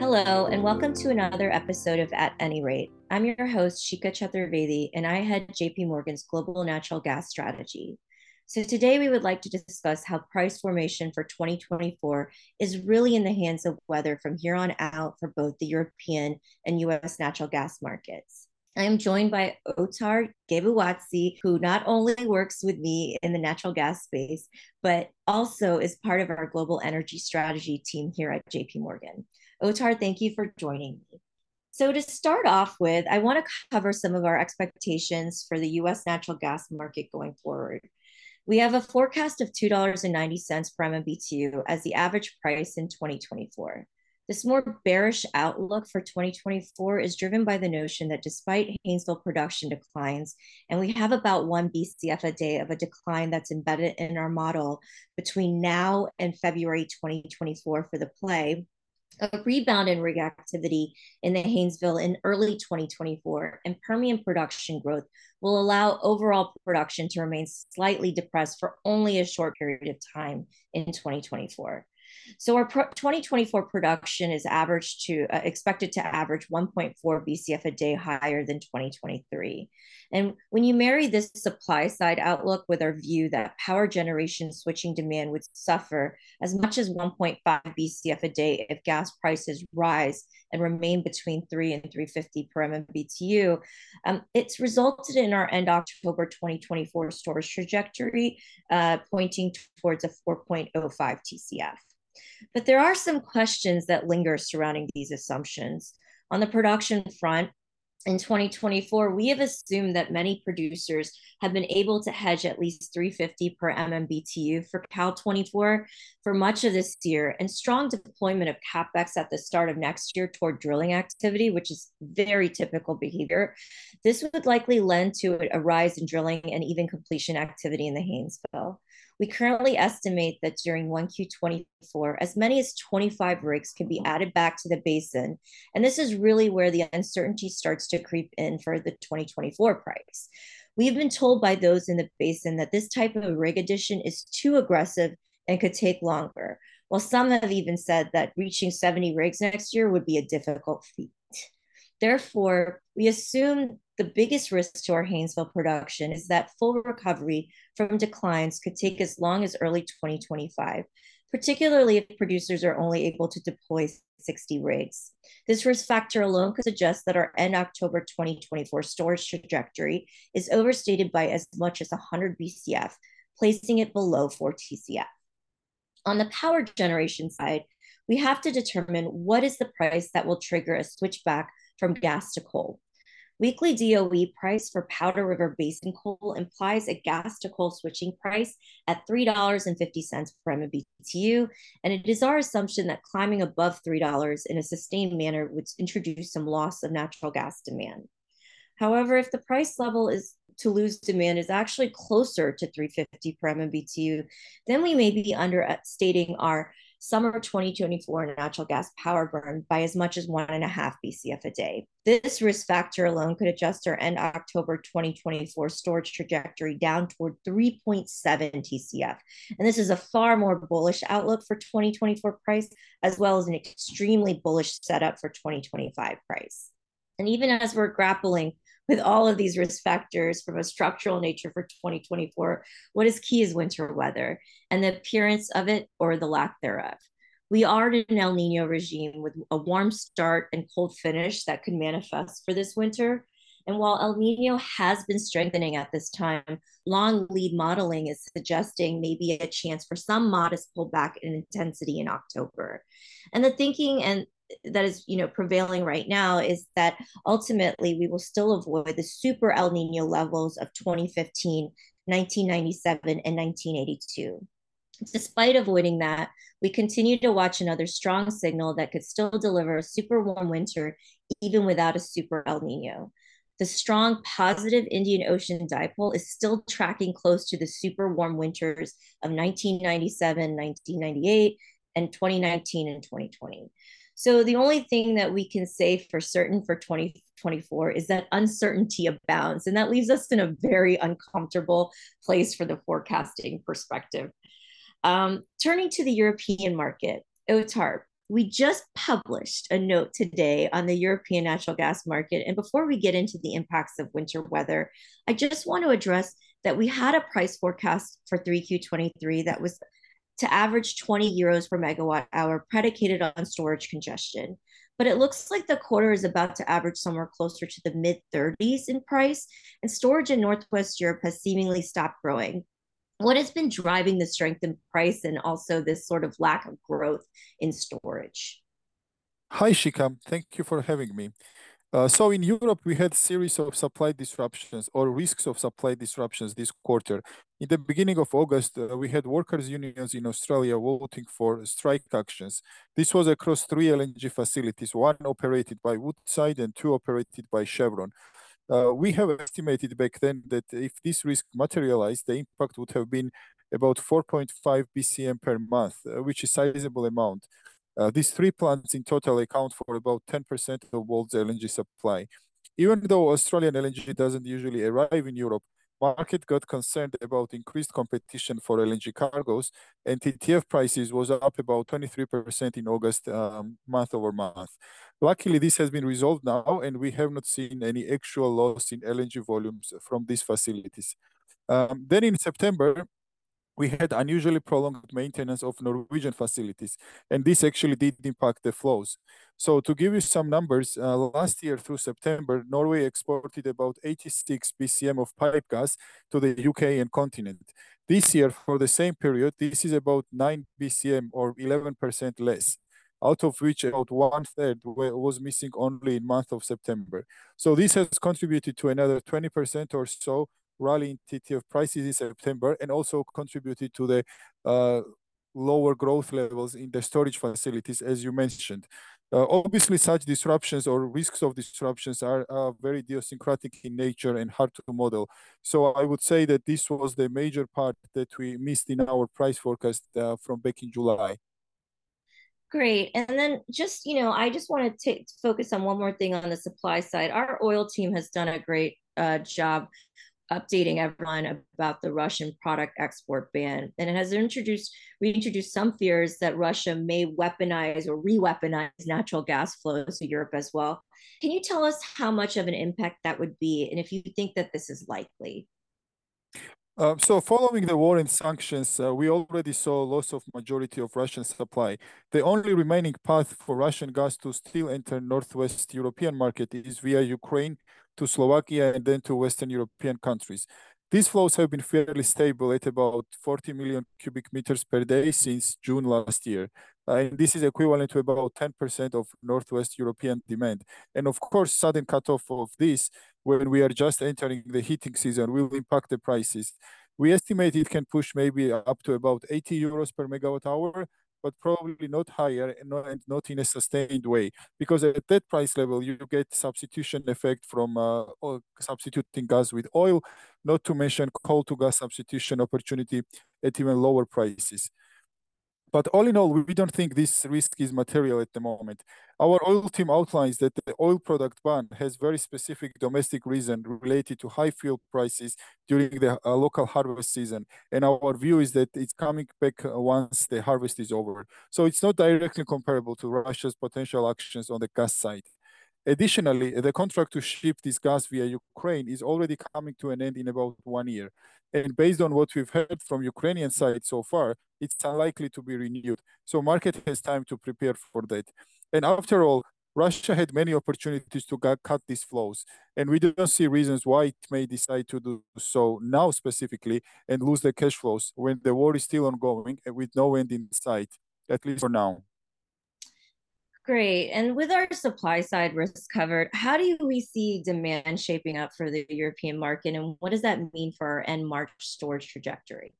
Hello, and welcome to another episode of At Any Rate. I'm your host, Shikha Chaturvedi, and I head JP Morgan's Global Natural Gas Strategy. So, today we would like to discuss how price formation for 2024 is really in the hands of weather from here on out for both the European and US natural gas markets. I am joined by Otar Dgebuadze, who not only works with me in the natural gas space, but also is part of our global energy strategy team here at JP Morgan. Otar, thank you for joining me. So, to start off with, I want to cover some of our expectations for the US natural gas market going forward. We have a forecast of $2.90 per MMBTU as the average price in 2024. This more bearish outlook for 2024 is driven by the notion that despite Haynesville production declines, and we have about one BCF a day of a decline that's embedded in our model between now and February 2024 for the play, a rebound in rig activity in the Haynesville in early 2024 and Permian production growth will allow overall production to remain slightly depressed for only a short period of time in 2024. So our pro- 2024 production is averaged to uh, expected to average 1.4 BCF a day higher than 2023. And when you marry this supply side outlook with our view that power generation switching demand would suffer as much as 1.5 BCF a day if gas prices rise and remain between 3 and 350 per MMBTU, um, it's resulted in our end October 2024 storage trajectory uh, pointing towards a 4.05 TCF. But there are some questions that linger surrounding these assumptions. On the production front, in 2024, we have assumed that many producers have been able to hedge at least 350 per MMBTU for Cal 24 for much of this year, and strong deployment of capex at the start of next year toward drilling activity, which is very typical behavior. This would likely lend to a rise in drilling and even completion activity in the Haynesville. We currently estimate that during 1Q24, as many as 25 rigs can be added back to the basin. And this is really where the uncertainty starts to creep in for the 2024 price. We have been told by those in the basin that this type of rig addition is too aggressive and could take longer, while some have even said that reaching 70 rigs next year would be a difficult feat. Therefore, we assume the biggest risk to our Haynesville production is that full recovery from declines could take as long as early 2025, particularly if producers are only able to deploy 60 rigs. This risk factor alone could suggest that our end October 2024 storage trajectory is overstated by as much as 100 BCF, placing it below 4 TCF. On the power generation side, we have to determine what is the price that will trigger a switchback from gas to coal. Weekly DOE price for Powder River Basin coal implies a gas to coal switching price at $3.50 per MMBTU, and it is our assumption that climbing above $3 in a sustained manner would introduce some loss of natural gas demand. However, if the price level is to lose demand is actually closer to 350 per MMBTU, then we may be understating our summer 2024 natural gas power burn by as much as one and a half BCF a day. This risk factor alone could adjust our end October 2024 storage trajectory down toward 3.7 TCF. And this is a far more bullish outlook for 2024 price, as well as an extremely bullish setup for 2025 price. And even as we're grappling with all of these risk factors from a structural nature for 2024, what is key is winter weather and the appearance of it or the lack thereof. We are in an El Nino regime with a warm start and cold finish that could manifest for this winter. And while El Nino has been strengthening at this time, long lead modeling is suggesting maybe a chance for some modest pullback in intensity in October. And the thinking and that is you know prevailing right now is that ultimately we will still avoid the super El Nino levels of 2015, 1997, and 1982. Despite avoiding that, we continue to watch another strong signal that could still deliver a super warm winter even without a super El Nino. The strong positive Indian Ocean dipole is still tracking close to the super warm winters of 1997, 1998, and 2019 and 2020. So the only thing that we can say for certain for 2024 is that uncertainty abounds. And that leaves us in a very uncomfortable place for the forecasting perspective. Um, turning to the European market, OTAR, we just published a note today on the European natural gas market. And before we get into the impacts of winter weather, I just want to address that we had a price forecast for 3Q23 that was to average 20 euros per megawatt hour, predicated on storage congestion. But it looks like the quarter is about to average somewhere closer to the mid 30s in price, and storage in Northwest Europe has seemingly stopped growing. What has been driving the strength in price and also this sort of lack of growth in storage? Hi, Shikha. Thank you for having me. Uh, so in Europe, we had series of supply disruptions or risks of supply disruptions this quarter. In the beginning of August, uh, we had workers' unions in Australia voting for strike actions. This was across three LNG facilities, one operated by Woodside and two operated by Chevron. Uh, we have estimated back then that if this risk materialized, the impact would have been about 4.5 BCM per month, uh, which is a sizable amount. Uh, these three plants in total account for about 10% of world's LNG supply. Even though Australian LNG doesn't usually arrive in Europe, market got concerned about increased competition for LNG cargoes, and TTF prices was up about 23% in August, um, month over month. Luckily, this has been resolved now, and we have not seen any actual loss in LNG volumes from these facilities. Um, then in September, we had unusually prolonged maintenance of Norwegian facilities, and this actually did impact the flows. So to give you some numbers, uh, last year through September, Norway exported about 86 BCM of pipe gas to the UK and continent. This year, for the same period, this is about 9 BCM or 11% less, out of which about one third was missing only in month of September. So this has contributed to another 20% or so rally in TTF prices in September and also contributed to the uh, lower growth levels in the storage facilities, as you mentioned. Uh, obviously, such disruptions or risks of disruptions are very idiosyncratic in nature and hard to model. So I would say that this was the major part that we missed in our price forecast uh, from back in July. Great. And then just, you know, I just want to focus on one more thing on the supply side. Our oil team has done a great uh, job updating everyone about the Russian product export ban. And it has introduced reintroduced some fears that Russia may weaponize or re-weaponize natural gas flows to Europe as well. Can you tell us how much of an impact that would be and if you think that this is likely? Uh, so following the war and sanctions, uh, we already saw loss of majority of Russian supply. The only remaining path for Russian gas to still enter Northwest European market is via Ukraine to Slovakia and then to Western European countries. These flows have been fairly stable at about 40 million cubic meters per day since June last year. Uh, and this is equivalent to about 10% of Northwest European demand. And of course, sudden cutoff of this when we are just entering the heating season will impact the prices. We estimate it can push maybe up to about 80 euros per megawatt hour, but probably not higher and not, and not in a sustained way. Because at that price level, you get substitution effect from uh, substituting gas with oil, not to mention coal to gas substitution opportunity at even lower prices. But all in all, we don't think this risk is material at the moment. Our oil team outlines that the oil product ban has very specific domestic reason related to high fuel prices during the uh, local harvest season. And our view is that it's coming back uh, once the harvest is over. So it's not directly comparable to Russia's potential actions on the gas side. Additionally, the contract to ship this gas via Ukraine is already coming to an end in about one year. And based on what we've heard from Ukrainian side so far, it's unlikely to be renewed. So market has time to prepare for that. And after all, Russia had many opportunities to cut these flows, and we don't see reasons why it may decide to do so now specifically and lose the cash flows when the war is still ongoing and with no end in sight, at least for now. Great. And with our supply side risks covered, how do we see demand shaping up for the European market? And what does that mean for our end March storage trajectory?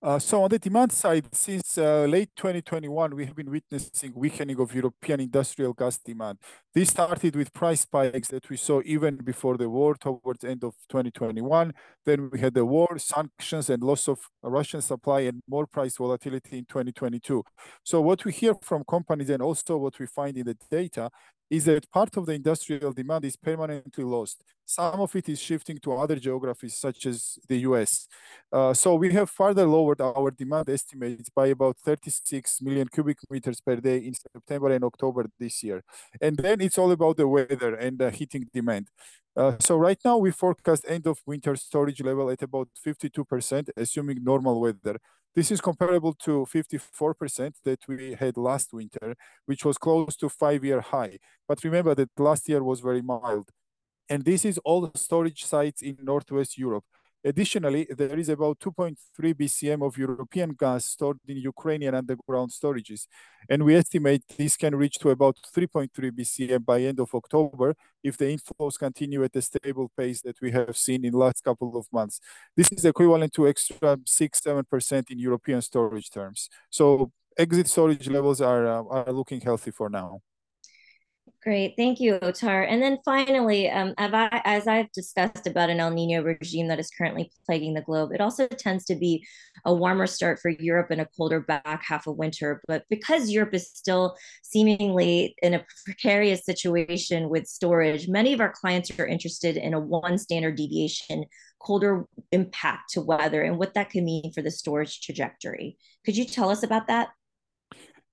Uh, so on the demand side, since uh, late 2021, we have been witnessing weakening of European industrial gas demand. This started with price spikes that we saw even before the war towards end of 2021. Then we had the war, sanctions, and loss of Russian supply and more price volatility in 2022. So what we hear from companies and also what we find in the data is that part of the industrial demand is permanently lost. Some of it is shifting to other geographies, such as the US. Uh, so we have further lowered our demand estimates by about 36 million cubic meters per day in September and October this year. And then it's all about the weather and the heating demand. Uh, so right now we forecast end of winter storage level at about 52%, assuming normal weather. This is comparable to 54% that we had last winter, which was close to five-year high. But remember that last year was very mild. And this is all storage sites in Northwest Europe. Additionally, there is about 2.3 BCM of European gas stored in Ukrainian underground storages, and we estimate this can reach to about 3.3 BCM by end of October if the inflows continue at the stable pace that we have seen in last couple of months. This is equivalent to extra 6-7% in European storage terms. So exit storage levels are, uh, are looking healthy for now. Great, thank you, Otar. And then finally, um, as I've discussed about an El Nino regime that is currently plaguing the globe, it also tends to be a warmer start for Europe and a colder back half of winter. But because Europe is still seemingly in a precarious situation with storage, many of our clients are interested in a one standard deviation colder impact to weather and what that could mean for the storage trajectory. Could you tell us about that?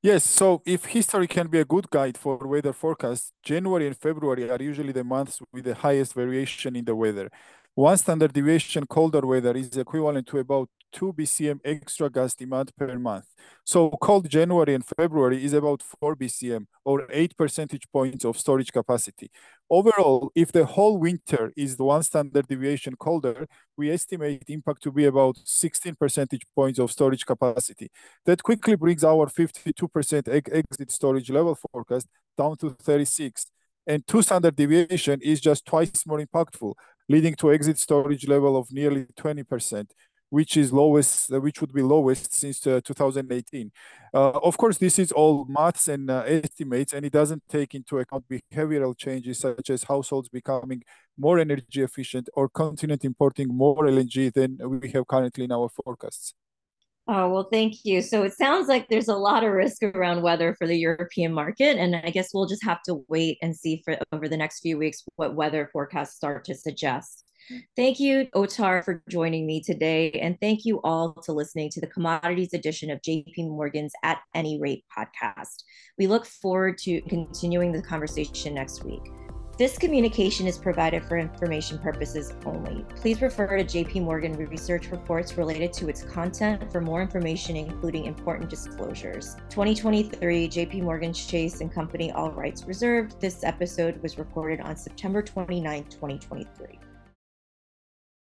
Yes, so if history can be a good guide for weather forecasts, January and February are usually the months with the highest variation in the weather. One standard deviation colder weather is equivalent to about 2 BCM extra gas demand per month. So cold January and February is about 4 BCM or 8 percentage points of storage capacity. Overall, if the whole winter is one standard deviation colder, we estimate impact to be about 16 percentage points of storage capacity. That quickly brings our 52% exit storage level forecast down to 36. And two standard deviation is just twice more impactful, leading to exit storage level of nearly 20% which is lowest, which would be lowest since uh, 2018. Uh, of course, this is all maths and uh, estimates, and it doesn't take into account behavioral changes such as households becoming more energy efficient or continent importing more LNG than we have currently in our forecasts. Oh, well, thank you. So it sounds like there's a lot of risk around weather for the European market. And I guess we'll just have to wait and see for over the next few weeks what weather forecasts start to suggest. Thank you, Otar, for joining me today. And thank you all to listening to the commodities edition of JP Morgan's At Any Rate podcast. We look forward to continuing the conversation next week. This communication is provided for information purposes only. Please refer to JP Morgan research reports related to its content for more information, including important disclosures. 2023 JP Morgan Chase and Company, all rights reserved. This episode was recorded on September 29, 2023.